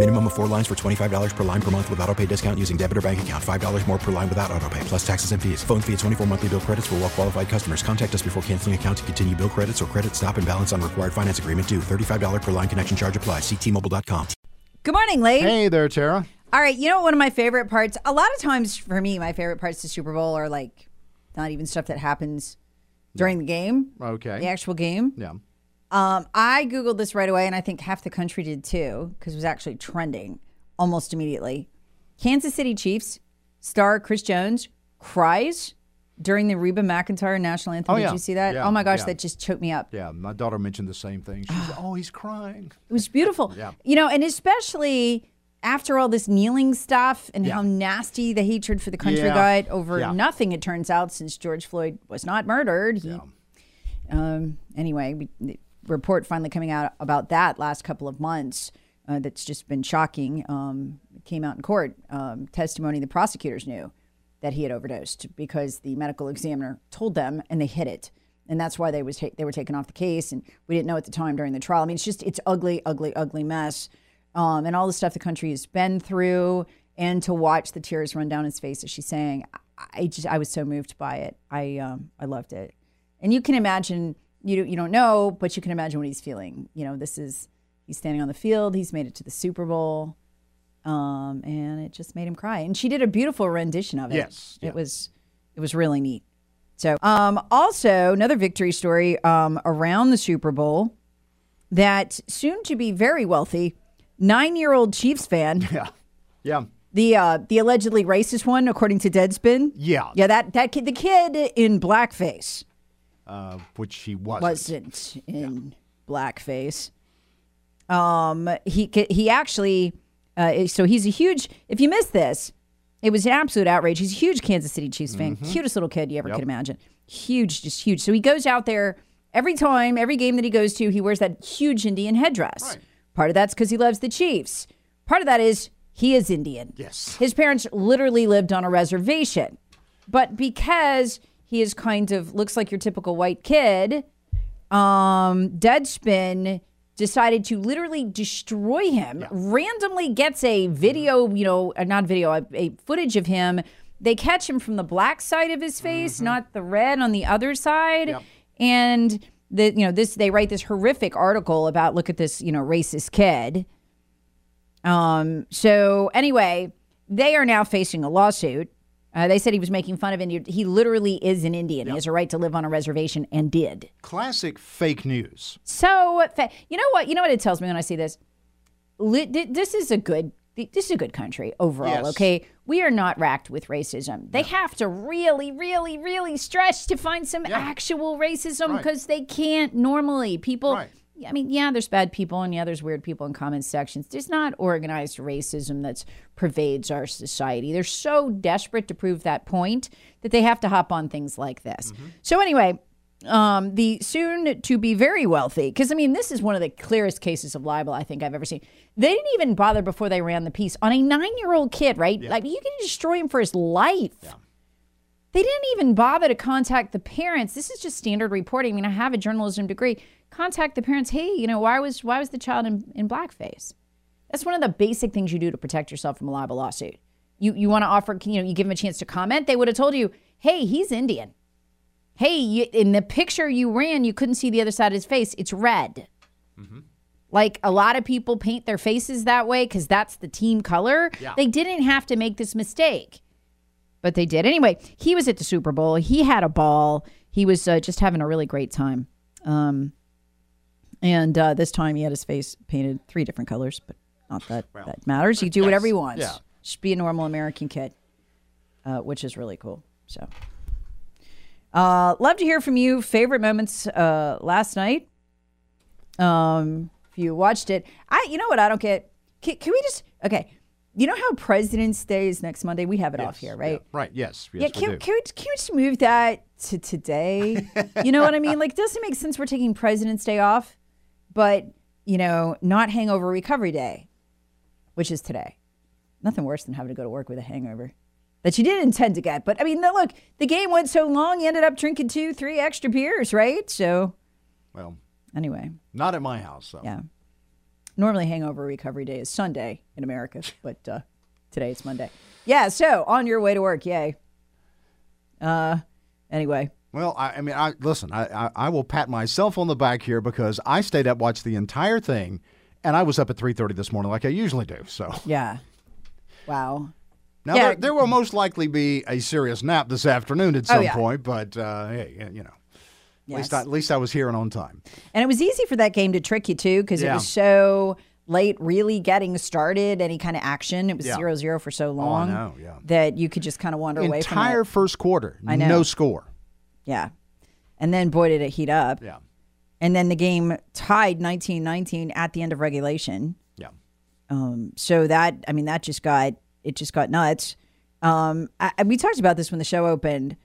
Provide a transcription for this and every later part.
Minimum of four lines for $25 per line per month with auto pay discount using debit or bank account. $5 more per line without auto pay, plus taxes and fees. Phone fee at 24 monthly bill credits for well qualified customers. Contact us before canceling account to continue bill credits or credit stop and balance on required finance agreement due. $35 per line connection charge applies. Ctmobile.com. Good morning, Lee. Hey there, Tara. All right, you know what one of my favorite parts? A lot of times for me, my favorite parts of Super Bowl are like not even stuff that happens during the game, Okay. the actual game. Yeah. Um, I googled this right away, and I think half the country did too because it was actually trending almost immediately. Kansas City Chiefs star Chris Jones cries during the Reba McEntire national anthem. Oh, did yeah. you see that? Yeah, oh my gosh, yeah. that just choked me up. Yeah. My daughter mentioned the same thing. She said, "Oh, he's crying." It was beautiful. Yeah. You know, and especially after all this kneeling stuff and how nasty the hatred for the country got over nothing, it turns out, since George Floyd was not murdered. He, um, anyway, we, report finally coming out about that last couple of months uh, that's just been shocking um, came out in court. Um, testimony the prosecutors knew that he had overdosed because the medical examiner told them and they hid it. And that's why they was they were taken off the case, and we didn't know at the time during the trial. I mean, it's just it's ugly, ugly, ugly mess, um, and all the stuff the country has been through, and to watch the tears run down his face as she's saying, I, I just I was so moved by it. I um, I loved it, and you can imagine you don't- you don't know, but you can imagine what he's feeling. You know, this is he's standing on the field, he's made it to the Super Bowl, um, and it just made him cry. And she did a beautiful rendition of it. Yes, it was it was really neat. So, um, also another victory story um, around the Super Bowl that soon to be very wealthy nine year old Chiefs fan, Yeah. Yeah. the uh, the allegedly racist one, according to Deadspin. Yeah. yeah, that that kid, the kid in blackface Uh, which he wasn't. wasn't in blackface. Um, he he actually, uh, so he's a huge. If you missed this, it was an absolute outrage. He's a huge Kansas City Chiefs fan, cutest little kid you ever could imagine. Huge, just huge. So he goes out there every time, every game that he goes to, he wears that huge Indian headdress. Part of that's because he loves the Chiefs. Part of that is he is Indian. Yes. His parents literally lived on a reservation. But because he is kind of looks like your typical white kid, um, Deadspin decided to literally destroy him. Randomly gets a video, you know, uh, not video, a, a footage of him. They catch him from the black side of his face, not the red on the other side. And the you know this they write this horrific article about look at this you know racist kid. Um. So anyway, they are now facing a lawsuit. Uh, they said he was making fun of Indian. He literally is an Indian. He has a right to live on a reservation and did. Classic fake news. So, fa- you know what? You know what it tells me when I see this. This is a good. This is a good country overall. Yes. Okay, we are not racked with racism. They have to really, really, really stretch to find some actual racism Right. because they can't normally. People. Right. I mean, yeah, there's bad people and yeah, there's weird people in comment sections. There's not organized racism that pervades our society. They're so desperate to prove that point that they have to hop on things like this. So anyway, um, the soon to be very wealthy, because I mean, this is one of the clearest cases of libel I think I've ever seen. They didn't even bother before they ran the piece on a nine year old kid, right? Like, you can destroy him for his life. They didn't even bother to contact the parents. This is just standard reporting. I mean, I have a journalism degree. Contact the parents. Hey, you know, why was why was the child in, in blackface? That's one of the basic things you do to protect yourself from a libel lawsuit. You you want to offer, you know, you give them a chance to comment. They would have told you, hey, he's Indian. Hey, you, in the picture you ran, you couldn't see the other side of his face. It's red. Mm-hmm. Like a lot of people paint their faces that way because that's the team color. They didn't have to make this mistake, but they did. Anyway, he was at the Super Bowl. He had a ball. He was uh, just having a really great time. Um, and uh, this time he had his face painted three different colors, but Not that that matters. He can do whatever he wants. Yeah. Just be a normal American kid, uh, which is really cool. So, uh, love to hear from you. Favorite moments uh, last night. Um, if you watched it, I you know what I don't get. Can, can we just okay? You know how President's Day is next Monday? We have it off here, right? Yeah, right. Yes. Yes. Yeah, we can, do. can, we, can we just move that to today? you know what I mean? Like, doesn't it make sense we're taking President's Day off, but, you know, not Hangover Recovery Day, which is today. Nothing worse than having to go to work with a hangover that you didn't intend to get. But, I mean, look, the game went so long, you ended up drinking two, three extra beers, right? So, well, anyway, not at my house. So. yeah. Normally, Hangover Recovery Day is Sunday in America, but uh, today it's Monday. Yeah, so on your way to work, yay. Uh, anyway, Well, I, I mean, I listen. I, I I will pat myself on the back here because I stayed up, watched the entire thing, and I was up at three thirty this morning, like I usually do. So yeah. Wow. now Yeah. there, there will most likely be a serious nap this afternoon at Oh, some yeah. point, but uh, hey, you know, at least I, at least I was here and on time. And it was easy for that game to trick you too because it was so late really getting started any kind of action. It was Yeah. zero zero for so Oh, long know, yeah. that you could just kind of wander away Entire first quarter, I know. no score. Yeah. And then boy did it heat up. Yeah, And then the game tied 19-19 at the end of regulation. yeah. Um, so that I mean that just got it just got nuts. Um, I- we talked about this when the show opened.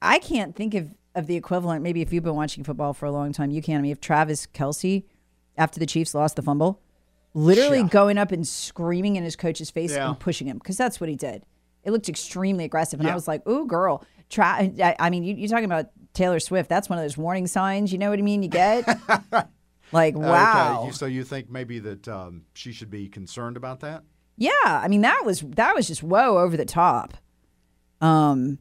I can't think of of the equivalent. Maybe if you've been watching football for a long time, you can. I mean, if Travis Kelce, after the Chiefs lost the fumble, literally Yeah. going up and screaming in his coach's face Yeah. and pushing him because that's what he did. It looked extremely aggressive, and I was like, "Ooh, girl." Tra- I, I mean, you, you're talking about Taylor Swift. That's one of those warning signs. You know what I mean? You get like, wow. Okay, you- so you think maybe that um, she should be concerned about that? Yeah, I mean that was that was just whoa over the top. Um,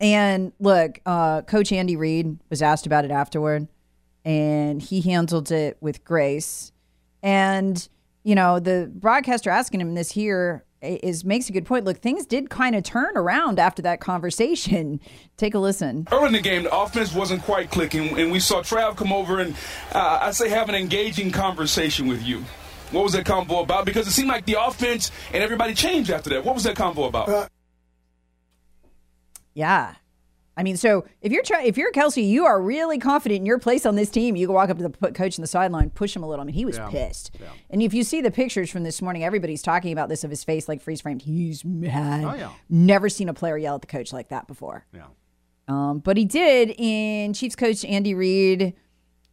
and look, uh, Coach Andy Reid was asked about it afterward, and he handled it with grace. And you know, the broadcaster asking him this here is makes a good point. Look, things did kind of turn around after that conversation. Take a listen. Early in the game, the offense wasn't quite clicking, and we saw Trav come over and uh, I say have an engaging conversation with you. What was that convo about? Because it seemed like the offense and everybody changed after that. What was that convo about? Yeah. I mean, so if you're trying, if you're Kelce, you are really confident in your place on this team. You can walk up to the coach in the sideline, push him a little. I mean, he was pissed. And if you see the pictures from this morning, everybody's talking about this of his face like freeze framed. He's mad. Oh, yeah. Never seen a player yell at the coach like that before. Yeah. Um, but he did. And Chiefs coach Andy Reid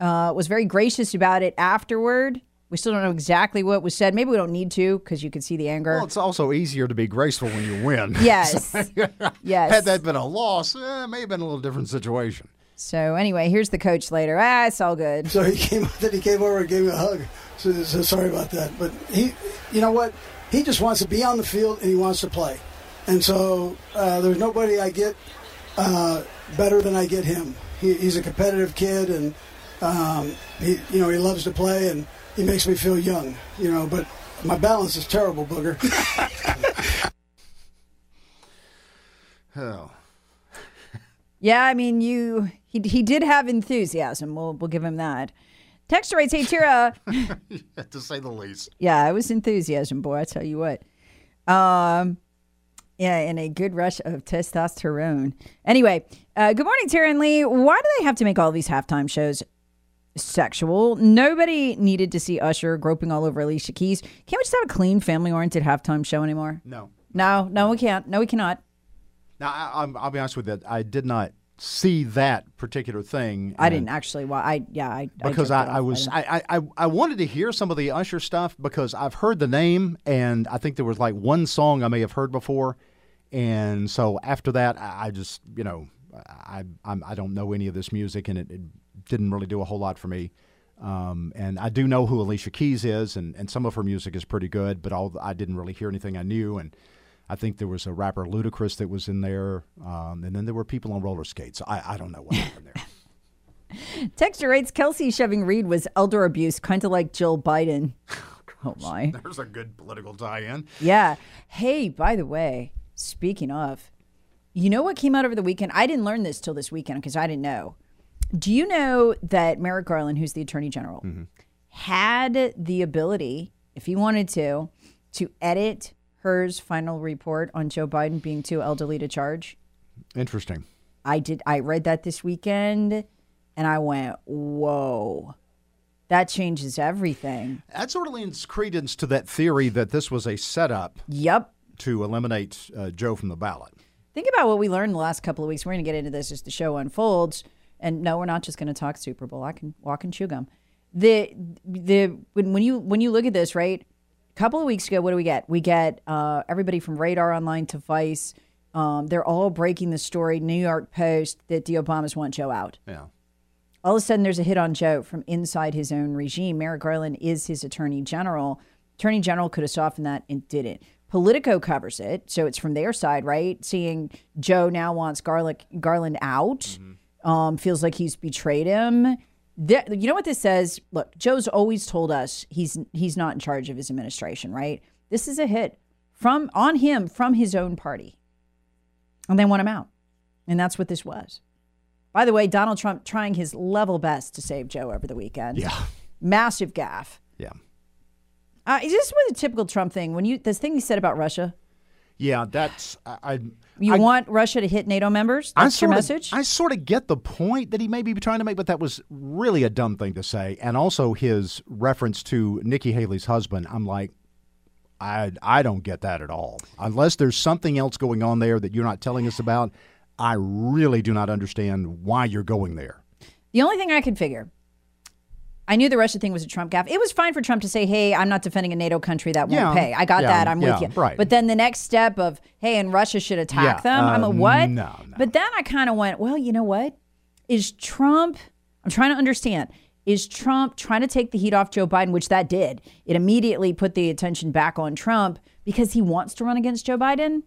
uh, was very gracious about it afterward. We still don't know exactly what was said. Maybe we don't need to because you can see the anger. Well, it's also easier to be graceful when you win. yes. yes. Had that been a loss, eh, it may have been a little different situation. So anyway, here's the coach later. Ah, it's all good. So he came. Then he came over and gave me a hug. So, so sorry about that. But he, you know what? He just wants to be on the field and he wants to play. And so uh, there's nobody I get uh, better than I get him. He, he's a competitive kid and um, he, you know, he loves to play and he makes me feel young. You know, but my balance is terrible, booger. Oh. Yeah, I mean, you he he did have enthusiasm. We'll we'll give him that. Texter writes, "Hey Tara, to say the least. yeah, it was enthusiasm, boy. I tell you what. Um, yeah, and a good rush of testosterone. Anyway, uh, good morning, Tara and Lee. Why do they have to make all these halftime shows sexual? Nobody needed to see Usher groping all over Alicia Keys. Can't we just have a clean, family-oriented halftime show anymore? No. No, no, we can't. No, we cannot. Now, I, I'm, I'll be honest with you. I did not see that particular thing. I didn't actually. Well, I yeah, I because I, I, I was I, I, I wanted to hear some of the Usher stuff because I've heard the name and I think there was like one song I may have heard before, and so after that I, I just you know I I'm, I don't know any of this music and it, it didn't really do a whole lot for me. Um, and I do know who Alicia Keys is, and, and some of her music is pretty good, but all I didn't really hear anything I knew. And I think there was a rapper Ludacris that was in there, um, and then there were people on roller skates. I, I don't know what happened there. Texture writes Kelce shoving Reid was elder abuse, kind of like Jill Biden. Oh my. There's a good political tie-in. Yeah. Hey, by the way, speaking of, you know what came out over the weekend? I didn't learn this till this weekend because I didn't know. Do you know that Merrick Garland, who's the Attorney General, Mm-hmm. had the ability if he wanted to, to edit Hur's final report on Joe Biden being too elderly to charge. Interesting. I did. I read that this weekend, and I went, "Whoa, that changes everything." That sort of lends credence to that theory that this was a setup. Yep. To eliminate uh, Joe from the ballot. Think about what we learned the last couple of weeks. We're going to get into this as the show unfolds. And no, we're not just going to talk Super Bowl. I can walk and chew gum. The the when, when you when you look at this, right? A couple of weeks ago, what do we get? We get uh, everybody from Radar Online to Vice. Um, they're all breaking the story. New York Post that the Obamas want Joe out. Yeah. All of a sudden, there's a hit on Joe from inside his own regime. Merrick Garland is his attorney general. Attorney general could have softened that and didn't. Politico covers it, so it's from their side, right? Seeing Joe now wants Garlic, Garland out, mm-hmm. Um, feels like he's betrayed him. You know what this says? Look, Joe's always told us he's he's not in charge of his administration, right? This is a hit from on him from his own party and they want him out. And that's what this was. By the way, Donald Trump trying his level best to save Joe over the weekend. Yeah. Massive gaffe. Yeah. Uh, is this was a typical Trump thing? When you this thing he said about Russia? Yeah, that's I. you I, want Russia to hit NATO members? That's your message. Of, I sort of get the point that he may be trying to make, but that was really a dumb thing to say. And also his reference to Nikki Haley's husband. I'm like, I I don't get that at all. Unless there's something else going on there that you're not telling us about, I really do not understand why you're going there. The only thing I can figure, I knew the Russia thing was a Trump gaffe. It was fine for Trump to say, "Hey, I'm not defending a NATO country that won't yeah, pay." I got yeah, that. I'm yeah, with you. Right. But then the next step of, "Hey, and Russia should attack them." I'm a uh, what? No, no. But then I kind of went, "Well, you know what? Is Trump? I'm trying to understand." Is Trump trying to take the heat off Joe Biden, which that did? It immediately put the attention back on Trump because he wants to run against Joe Biden.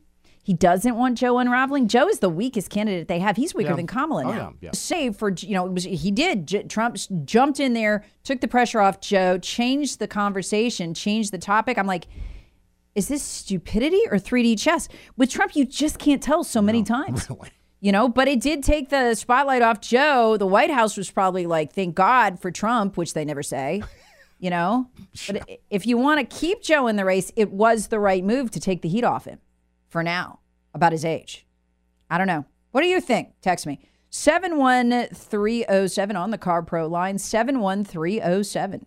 He doesn't want Joe unraveling. Joe is the weakest candidate they have. He's weaker Yeah. than Kamala Oh, now. yeah, yeah. Save for you know, it was, he did. J- Trump jumped in there, took the pressure off Joe, changed the conversation, changed the topic. I'm like, is this stupidity or 3D chess? With Trump, you just can't tell so many times. Really. You know, but it did take the spotlight off Joe. The White House was probably like, thank God for Trump, which they never say. You know, but if you want to keep Joe in the race, it was the right move to take the heat off him for now about his age. I don't know. What do you think? Text me 71307 on the Car Pro line 71307.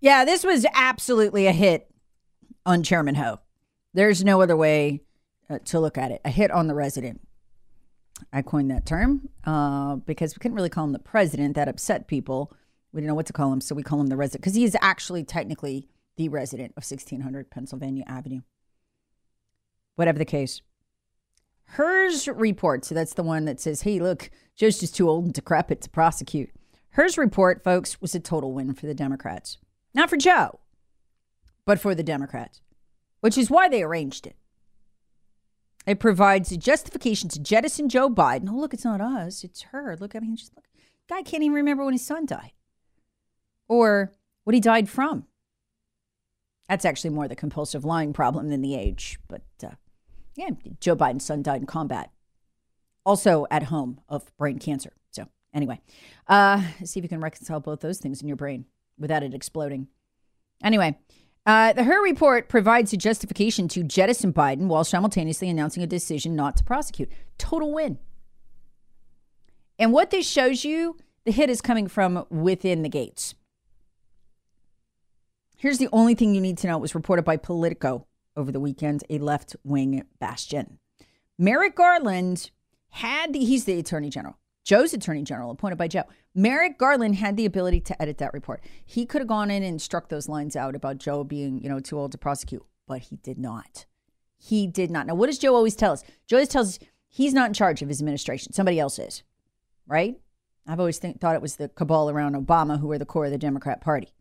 Yeah, this was absolutely a hit on Chairman Ho. There's no other way uh, to look at it. A hit on the resident. I coined that term uh, because we couldn't really call him the president. That upset people. We didn't know what to call him, so we call him the resident because he is actually technically the resident of 1600 Pennsylvania Avenue. Whatever the case. Hur's report, so that's the one that says, hey, look, Joe's just too old and decrepit to prosecute. Hur's report, folks, was a total win for the Democrats. Not for Joe, but for the Democrats, which is why they arranged it. It provides a justification to jettison Joe Biden. Oh, look, it's not us, it's Hur. Look, I mean, just look. Guy can't even remember when his son died or what he died from. That's actually more the compulsive lying problem than the age. But uh, yeah, Joe Biden's son died in combat, also at home of brain cancer. So, anyway, uh, see if you can reconcile both those things in your brain without it exploding. Anyway, uh, the Hur report provides a justification to jettison Biden while simultaneously announcing a decision not to prosecute. Total win. And what this shows you, the hit is coming from within the gates. Here's the only thing you need to know. It was reported by Politico over the weekend, a left wing bastion. Merrick Garland had the, he's the attorney general. Joe's attorney general, appointed by Joe. Merrick Garland had the ability to edit that report. He could have gone in and struck those lines out about Joe being, you know, too old to prosecute, but he did not. He did not. Now, what does Joe always tell us? Joe always tells us he's not in charge of his administration. Somebody else is, right? I've always thought it was the cabal around Obama who were the core of the Democrat Party.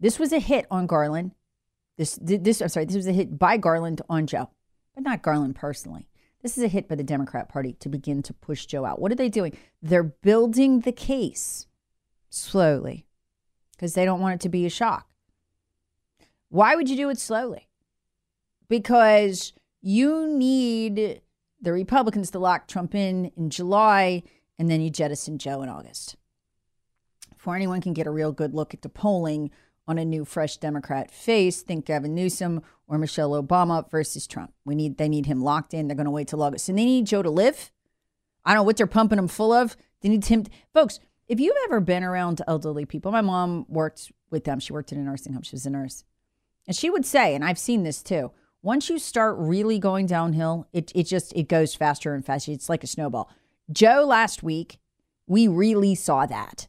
This was a hit on Garland. This, this, I'm sorry, this was a hit by Garland on Joe, but not Garland personally. This is a hit by the Democrat Party to begin to push Joe out. What are they doing? They're building the case slowly because they don't want it to be a shock. Why would you do it slowly? Because you need the Republicans to lock Trump in in July and then you jettison Joe in August. Before anyone can get a real good look at the polling on a new fresh Democrat face. Think Gavin Newsom or Michelle Obama versus Trump. We need they need him locked in. They're going to wait till August, and they need Joe to live. I don't know what they're pumping him full of. They need him, folks. If you've ever been around elderly people, my mom worked with them. She worked in a nursing home. She was a nurse, and she would say, and I've seen this too. Once you start really going downhill, it it just it goes faster and faster. It's like a snowball. Joe last week, we really saw that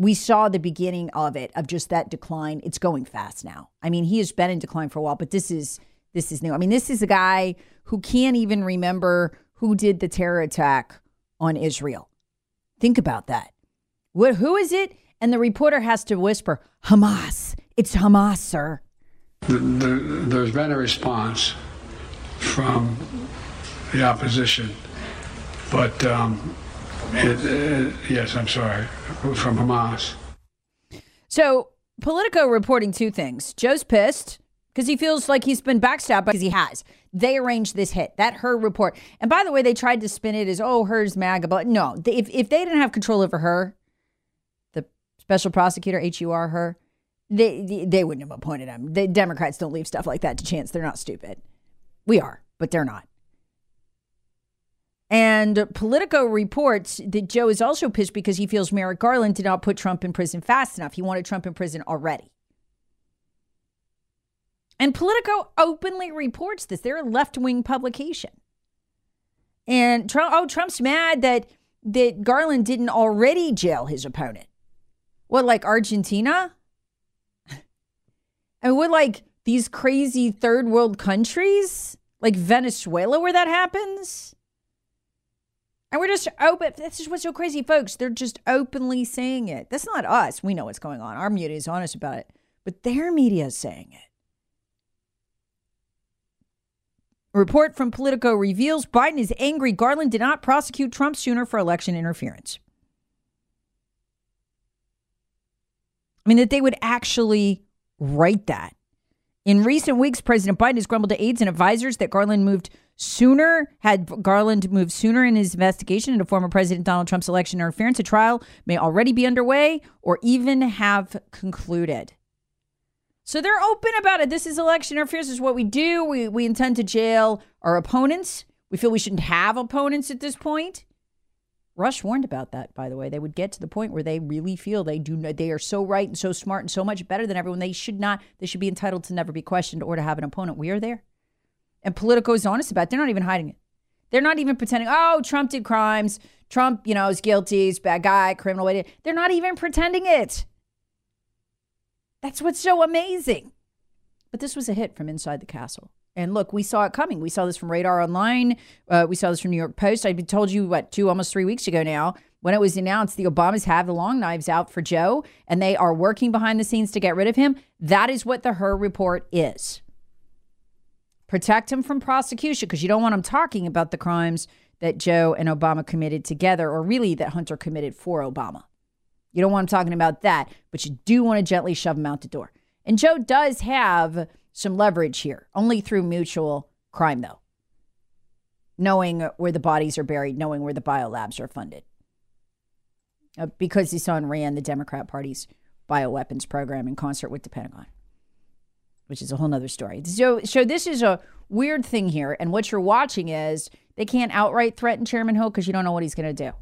we saw the beginning of it of just that decline. It's going fast now. I mean he has been in decline for a while but this is this is new. I mean this is a guy who can't even remember who did the terror attack on israel. Think about that. What who is it? And the reporter has to whisper hamas. It's hamas sir. The, the, there's been a response from the opposition but um, uh, yes, I'm sorry, from Hamas. So Politico reporting two things. Joe's pissed because he feels like he's been backstabbed because he has. They arranged this hit. That Hur report. And by the way, they tried to spin it as, oh, Hur's MAGA. But no, if, if they didn't have control over Hur, the special prosecutor, H-U-R, Hur, they, they wouldn't have appointed him. The Democrats don't leave stuff like that to chance. They're not stupid. We are, but they're not. And Politico reports that Joe is also pissed because he feels Merrick Garland did not put Trump in prison fast enough. He wanted Trump in prison already. And Politico openly reports this. They're a left wing publication. And Trump, oh, Trump's mad that that Garland didn't already jail his opponent. What, like Argentina? And what, like these crazy third world countries? Like Venezuela, where that happens? And we're just oh, open. This is what's so crazy, folks. They're just openly saying it. That's not us. We know what's going on. Our media is honest about it, but their media is saying it. A report from Politico reveals Biden is angry Garland did not prosecute Trump sooner for election interference. I mean, that they would actually write that. In recent weeks, President Biden has grumbled to aides and advisors that Garland moved sooner, had Garland moved sooner in his investigation into former President Donald Trump's election interference, a trial may already be underway or even have concluded. So they're open about it. This is election interference. Is what we do. We, we intend to jail our opponents. We feel we shouldn't have opponents at this point. Rush warned about that, by the way. They would get to the point where they really feel they do they are so right and so smart and so much better than everyone. They should not. They should be entitled to never be questioned or to have an opponent. We are there, and Politico is honest about. it. They're not even hiding it. They're not even pretending. Oh, Trump did crimes. Trump, you know, is guilty. He's bad guy, criminal. They're not even pretending it. That's what's so amazing. But this was a hit from inside the castle. And look, we saw it coming. We saw this from Radar Online. Uh, we saw this from New York Post. I told you, what, two, almost three weeks ago now, when it was announced the Obamas have the long knives out for Joe and they are working behind the scenes to get rid of him. That is what the Hur report is. Protect him from prosecution because you don't want him talking about the crimes that Joe and Obama committed together, or really that Hunter committed for Obama. You don't want him talking about that, but you do want to gently shove him out the door. And Joe does have some leverage here, only through mutual crime, though. Knowing where the bodies are buried, knowing where the biolabs are funded. Uh, because his son ran the Democrat Party's bioweapons program in concert with the Pentagon, which is a whole nother story. So, so this is a weird thing here. And what you're watching is they can't outright threaten Chairman Ho because you don't know what he's going to do.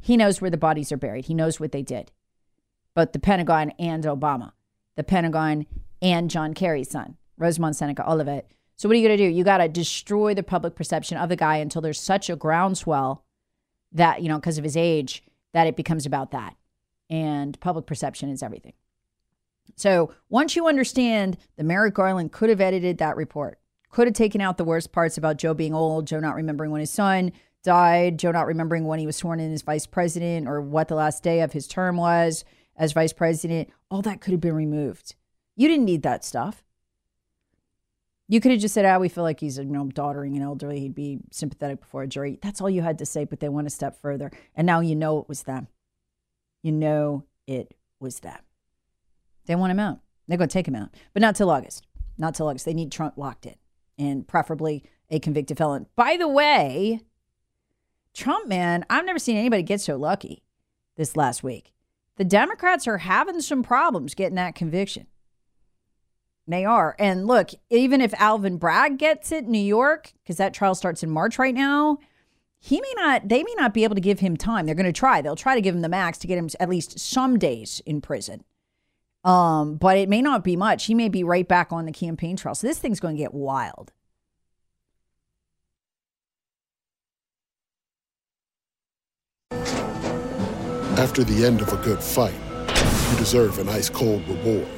He knows where the bodies are buried, he knows what they did. But the Pentagon and Obama, the Pentagon and John Kerry's son, Rosemont Seneca, all of it. So, what are you going to do? You got to destroy the public perception of the guy until there's such a groundswell that, you know, because of his age, that it becomes about that. And public perception is everything. So, once you understand that Merrick Garland could have edited that report, could have taken out the worst parts about Joe being old, Joe not remembering when his son died, Joe not remembering when he was sworn in as vice president or what the last day of his term was as vice president, all that could have been removed. You didn't need that stuff. You could have just said, "Ah, we feel like he's you know doddering and elderly. He'd be sympathetic before a jury." That's all you had to say. But they went a step further, and now you know it was them. You know it was them. They want him out. They're going to take him out, but not till August. Not till August. They need Trump locked in, and preferably a convicted felon. By the way, Trump, man, I've never seen anybody get so lucky this last week. The Democrats are having some problems getting that conviction. They are. And look, even if Alvin Bragg gets it in New York, because that trial starts in March right now, he may not, they may not be able to give him time. They're going to try. They'll try to give him the max to get him at least some days in prison. Um, but it may not be much. He may be right back on the campaign trail. So this thing's going to get wild. After the end of a good fight, you deserve an ice cold reward.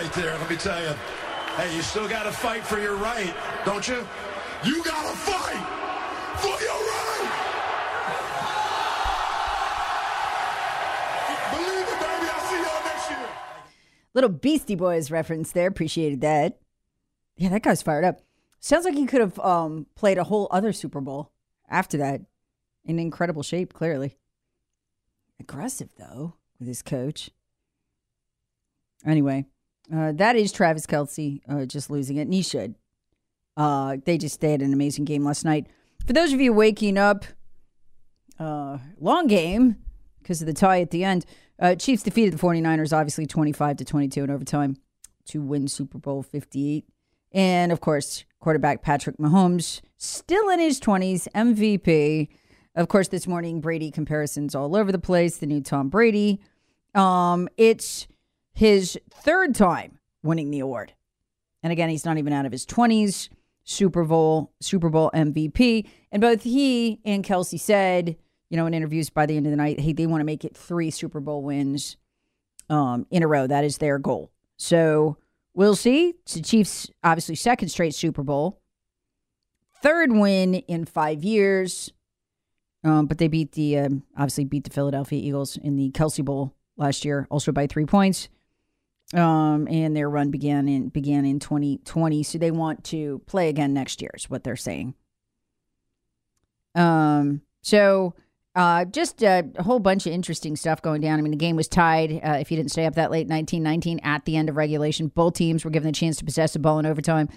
Right there, let me tell you. Hey, you still got to fight for your right, don't you? You got to fight for your right! Believe it, baby. I'll see y'all next year. Little Beastie Boys reference there. Appreciated that. Yeah, that guy's fired up. Sounds like he could have um, played a whole other Super Bowl after that. In incredible shape, clearly. Aggressive, though, with his coach. Anyway, uh, that is Travis Kelce uh, just losing it, and he should. Uh, they just they had an amazing game last night. For those of you waking up, uh, long game because of the tie at the end. Uh, Chiefs defeated the 49ers, obviously 25 to 22 in overtime to win Super Bowl 58. And of course, quarterback Patrick Mahomes, still in his 20s, MVP. Of course, this morning, Brady comparisons all over the place. The new Tom Brady. Um, it's his third time winning the award. And again, he's not even out of his 20s. Super Bowl, Super Bowl MVP. And both he and Kelce said, you know, in interviews by the end of the night, hey, they want to make it three Super Bowl wins um, in a row. That is their goal. So we'll see. It's the Chiefs' obviously second straight Super Bowl, third win in five years. Um, but they beat the um, obviously beat the Philadelphia Eagles in the Kelce Bowl last year, also by three points. Um, and their run began in began in 2020, so they want to play again next year. Is what they're saying. Um, so uh, just a, whole bunch of interesting stuff going down. I mean, the game was tied. Uh, if you didn't stay up that late, 1919 at the end of regulation. Both teams were given the chance to possess the ball in overtime.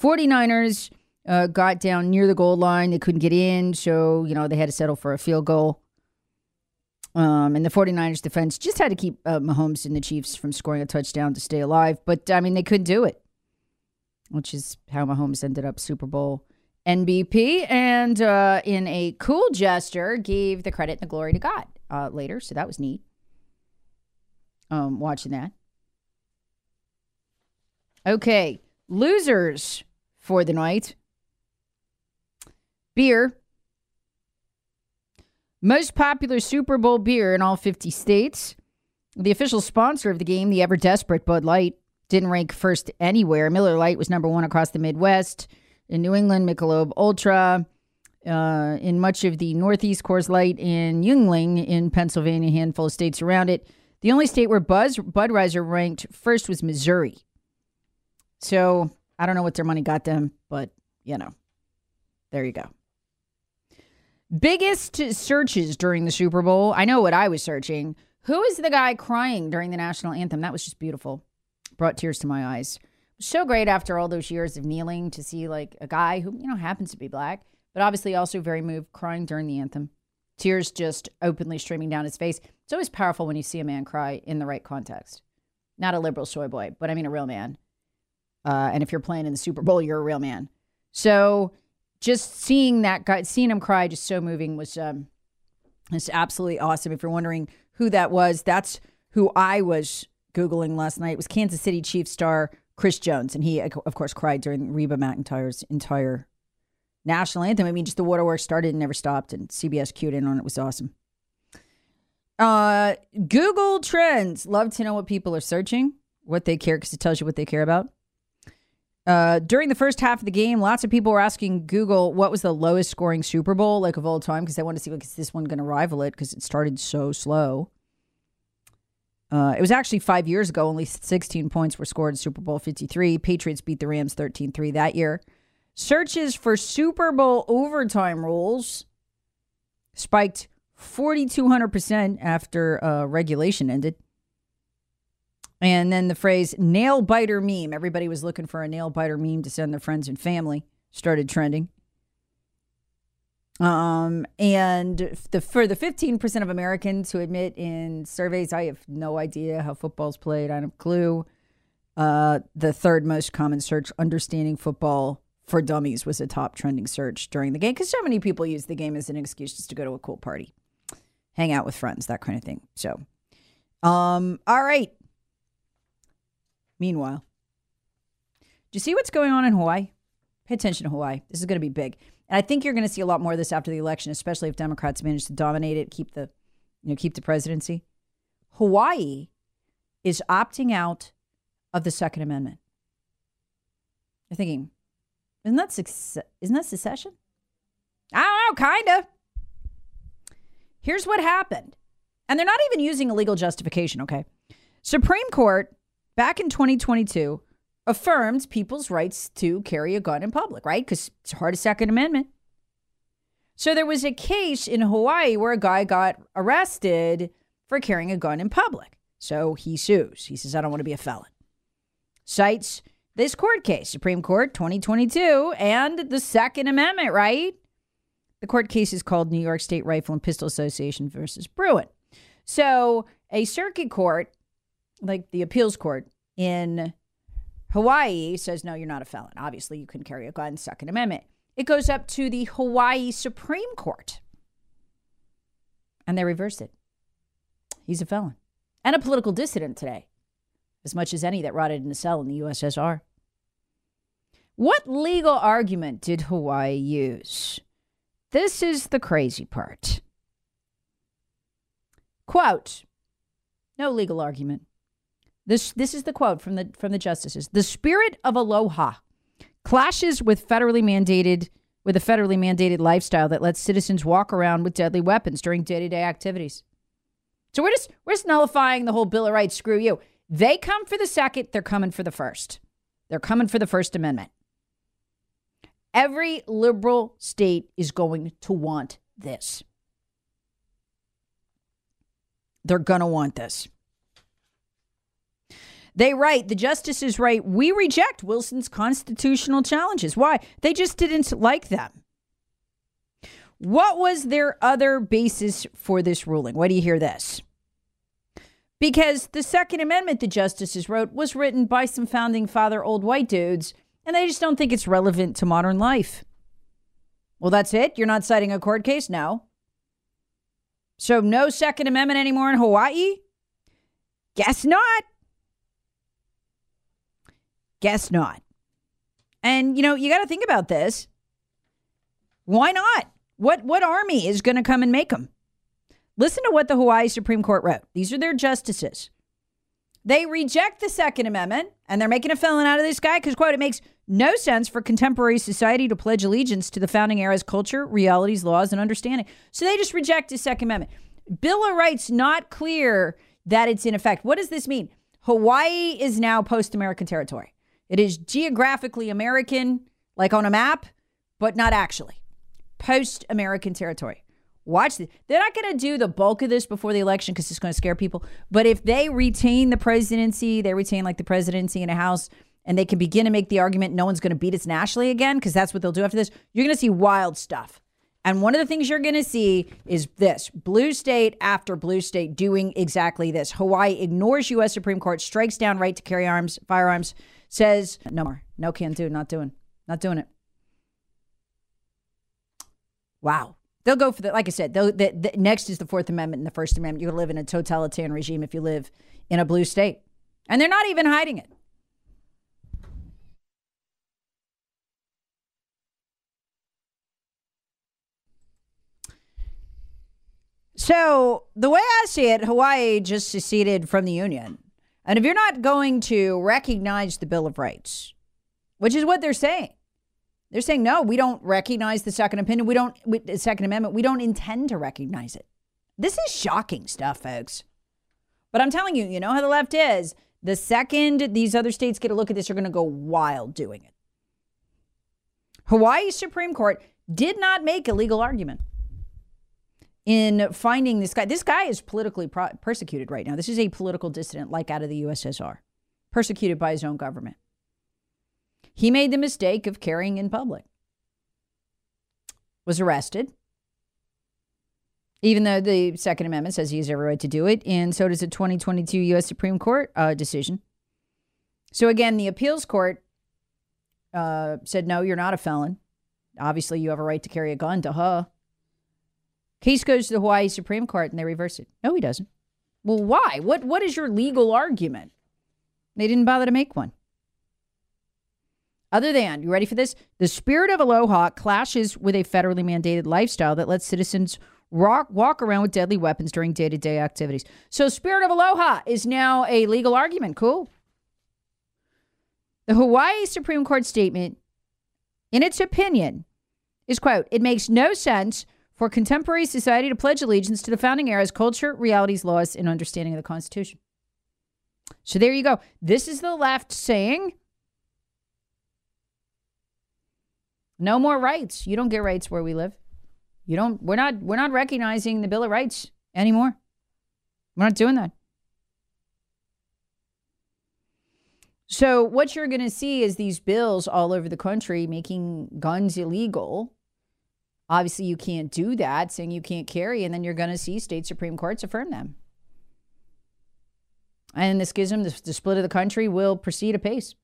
49ers uh, got down near the goal line. They couldn't get in, so, you know, they had to settle for a field goal. Um, and the 49ers defense just had to keep uh, Mahomes and the Chiefs from scoring a touchdown to stay alive. But, I mean, they couldn't do it, which is how Mahomes ended up Super Bowl MVP. And uh, in a cool gesture, gave the credit and the glory to God uh, later. So that was neat. Um, watching that. Okay, losers for the night. Beer most popular Super Bowl beer in all 50 states. The official sponsor of the game, the ever desperate Bud Light, didn't rank first anywhere. Miller Lite was number one across the Midwest. In New England, Michelob Ultra. Uh, in much of the Northeast, Coors Light in Yuengling in Pennsylvania, a handful of states around it. The only state where Buzz, Budweiser ranked first was Missouri. So I don't know what their money got them, but you know, there you go. Biggest searches during the Super Bowl. I know what I was searching. Who is the guy crying during the national anthem? That was just beautiful. Brought tears to my eyes. So great after all those years of kneeling to see like a guy who, you know, happens to be black, but obviously also very moved crying during the anthem. Tears just openly streaming down his face. It's always powerful when you see a man cry in the right context. Not a liberal soy boy, but I mean a real man. Uh, and if you're playing in the Super Bowl, you're a real man. So just seeing that guy, seeing him cry, just so moving was um, was absolutely awesome. If you're wondering who that was, that's who I was googling last night. It was Kansas City Chiefs star Chris Jones, and he of course cried during Reba McEntire's entire national anthem. I mean, just the waterworks started and never stopped, and CBS cued in on it. it was awesome. Uh, Google Trends. Love to know what people are searching, what they care, because it tells you what they care about. Uh, during the first half of the game, lots of people were asking Google what was the lowest scoring Super Bowl like of all time because they wanted to see like is this one going to rival it because it started so slow. Uh, it was actually five years ago. Only 16 points were scored in Super Bowl 53. Patriots beat the Rams 13 3 that year. Searches for Super Bowl overtime rules spiked 4,200% after uh, regulation ended. And then the phrase nail biter meme. Everybody was looking for a nail biter meme to send their friends and family. Started trending. Um, and the for the 15% of Americans who admit in surveys, I have no idea how football's played. I don't have a clue. Uh, the third most common search, understanding football for dummies, was a top trending search during the game because so many people use the game as an excuse just to go to a cool party, hang out with friends, that kind of thing. So, um, all right. Meanwhile, do you see what's going on in Hawaii? Pay attention to Hawaii. This is going to be big. And I think you're going to see a lot more of this after the election, especially if Democrats manage to dominate it, keep the, you know, keep the presidency. Hawaii is opting out of the Second Amendment. You're thinking, isn't that success, isn't that secession? I don't know, kind of. Here's what happened. And they're not even using a legal justification, okay? Supreme Court back in 2022 affirmed people's rights to carry a gun in public, right? Because it's part of Second Amendment. So there was a case in Hawaii where a guy got arrested for carrying a gun in public. So he sues. He says, I don't want to be a felon. Cites this court case, Supreme Court 2022, and the Second Amendment, right? The court case is called New York State Rifle and Pistol Association versus Bruen. So a circuit court, like the appeals court in Hawaii, says, no, you're not a felon. Obviously, you can carry a gun, Second Amendment. It goes up to the Hawaii Supreme Court, and they reverse it. He's a felon and a political dissident today, as much as any that rotted in a cell in the USSR. What legal argument did Hawaii use? This is the crazy part. Quote, no legal argument. This, this is the quote from the, from the justices. The spirit of aloha clashes with federally mandated with a federally mandated lifestyle that lets citizens walk around with deadly weapons during day-to-day activities. So we're just we're just nullifying the whole Bill of Rights. Screw you. They come for the second, they're coming for the first. They're coming for the First Amendment. Every liberal state is going to want this. They're going to want this. They write, the justices write, we reject Wilson's constitutional challenges. Why? They just didn't like them. What was their other basis for this ruling? Why do you hear this? Because the Second Amendment, the justices wrote, was written by some founding father old white dudes, and they just don't think it's relevant to modern life. Well, that's it? You're not citing a court case? No. So, no Second Amendment anymore in Hawaii? Guess not. Guess not. And, you know, you got to think about this. Why not? What, what army is going to come and make them? Listen to what the Hawaii Supreme Court wrote. These are their justices. They reject the Second Amendment and they're making a felon out of this guy because, quote, it makes no sense for contemporary society to pledge allegiance to the founding era's culture, realities, laws, and understanding. So they just reject the Second Amendment. Bill of Rights not clear that it's in effect. What does this mean? Hawaii is now post American territory. It is geographically American, like on a map, but not actually. Post American territory. Watch this. They're not going to do the bulk of this before the election because it's going to scare people. But if they retain the presidency, they retain like the presidency in a house, and they can begin to make the argument no one's going to beat us nationally again because that's what they'll do after this, you're going to see wild stuff. And one of the things you're going to see is this blue state after blue state doing exactly this. Hawaii ignores U.S. Supreme Court, strikes down right to carry arms, firearms, says no more, no can do, not doing, not doing it. Wow. They'll go for the, like I said, the, the, next is the Fourth Amendment and the First Amendment. You're gonna live in a totalitarian regime if you live in a blue state. And they're not even hiding it. So, the way I see it, Hawaii just seceded from the Union. And if you're not going to recognize the Bill of Rights, which is what they're saying, they're saying, no, we don't recognize the Second Opinion. We don't, the Second Amendment, we don't intend to recognize it. This is shocking stuff, folks. But I'm telling you, you know how the left is. The second these other states get a look at this, they're going to go wild doing it. Hawaii Supreme Court did not make a legal argument in finding this guy. This guy is politically pro- persecuted right now. This is a political dissident, like out of the USSR, persecuted by his own government. He made the mistake of carrying in public, was arrested, even though the Second Amendment says he has every right to do it, and so does the 2022 U.S. Supreme Court uh, decision. So again, the appeals court uh, said, no, you're not a felon. Obviously, you have a right to carry a gun, duh. Case goes to the Hawaii Supreme Court and they reverse it. No, he doesn't. Well, why? What what is your legal argument? They didn't bother to make one. Other than, you ready for this? The spirit of aloha clashes with a federally mandated lifestyle that lets citizens rock, walk around with deadly weapons during day to day activities. So, spirit of aloha is now a legal argument. Cool. The Hawaii Supreme Court statement, in its opinion, is quote, it makes no sense for contemporary society to pledge allegiance to the founding era's culture, realities, laws, and understanding of the Constitution. So there you go. This is the left saying no more rights. You don't get rights where we live. You don't we're not we're not recognizing the Bill of Rights anymore. We're not doing that. So what you're going to see is these bills all over the country making guns illegal Obviously, you can't do that, saying you can't carry, and then you're going to see state Supreme Courts affirm them. And the schism, the, the split of the country, will proceed apace.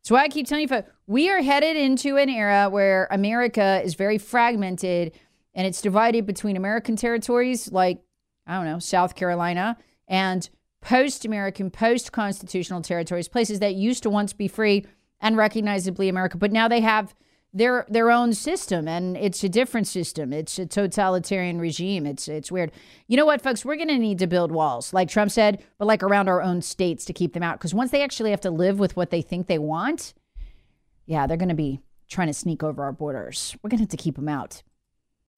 So I keep telling you, we are headed into an era where America is very fragmented and it's divided between American territories like, I don't know, South Carolina and post American, post constitutional territories, places that used to once be free and recognizably America, but now they have their their own system and it's a different system. It's a totalitarian regime. It's it's weird. You know what, folks? We're going to need to build walls, like Trump said, but like around our own states to keep them out because once they actually have to live with what they think they want, yeah, they're going to be trying to sneak over our borders. We're going to have to keep them out.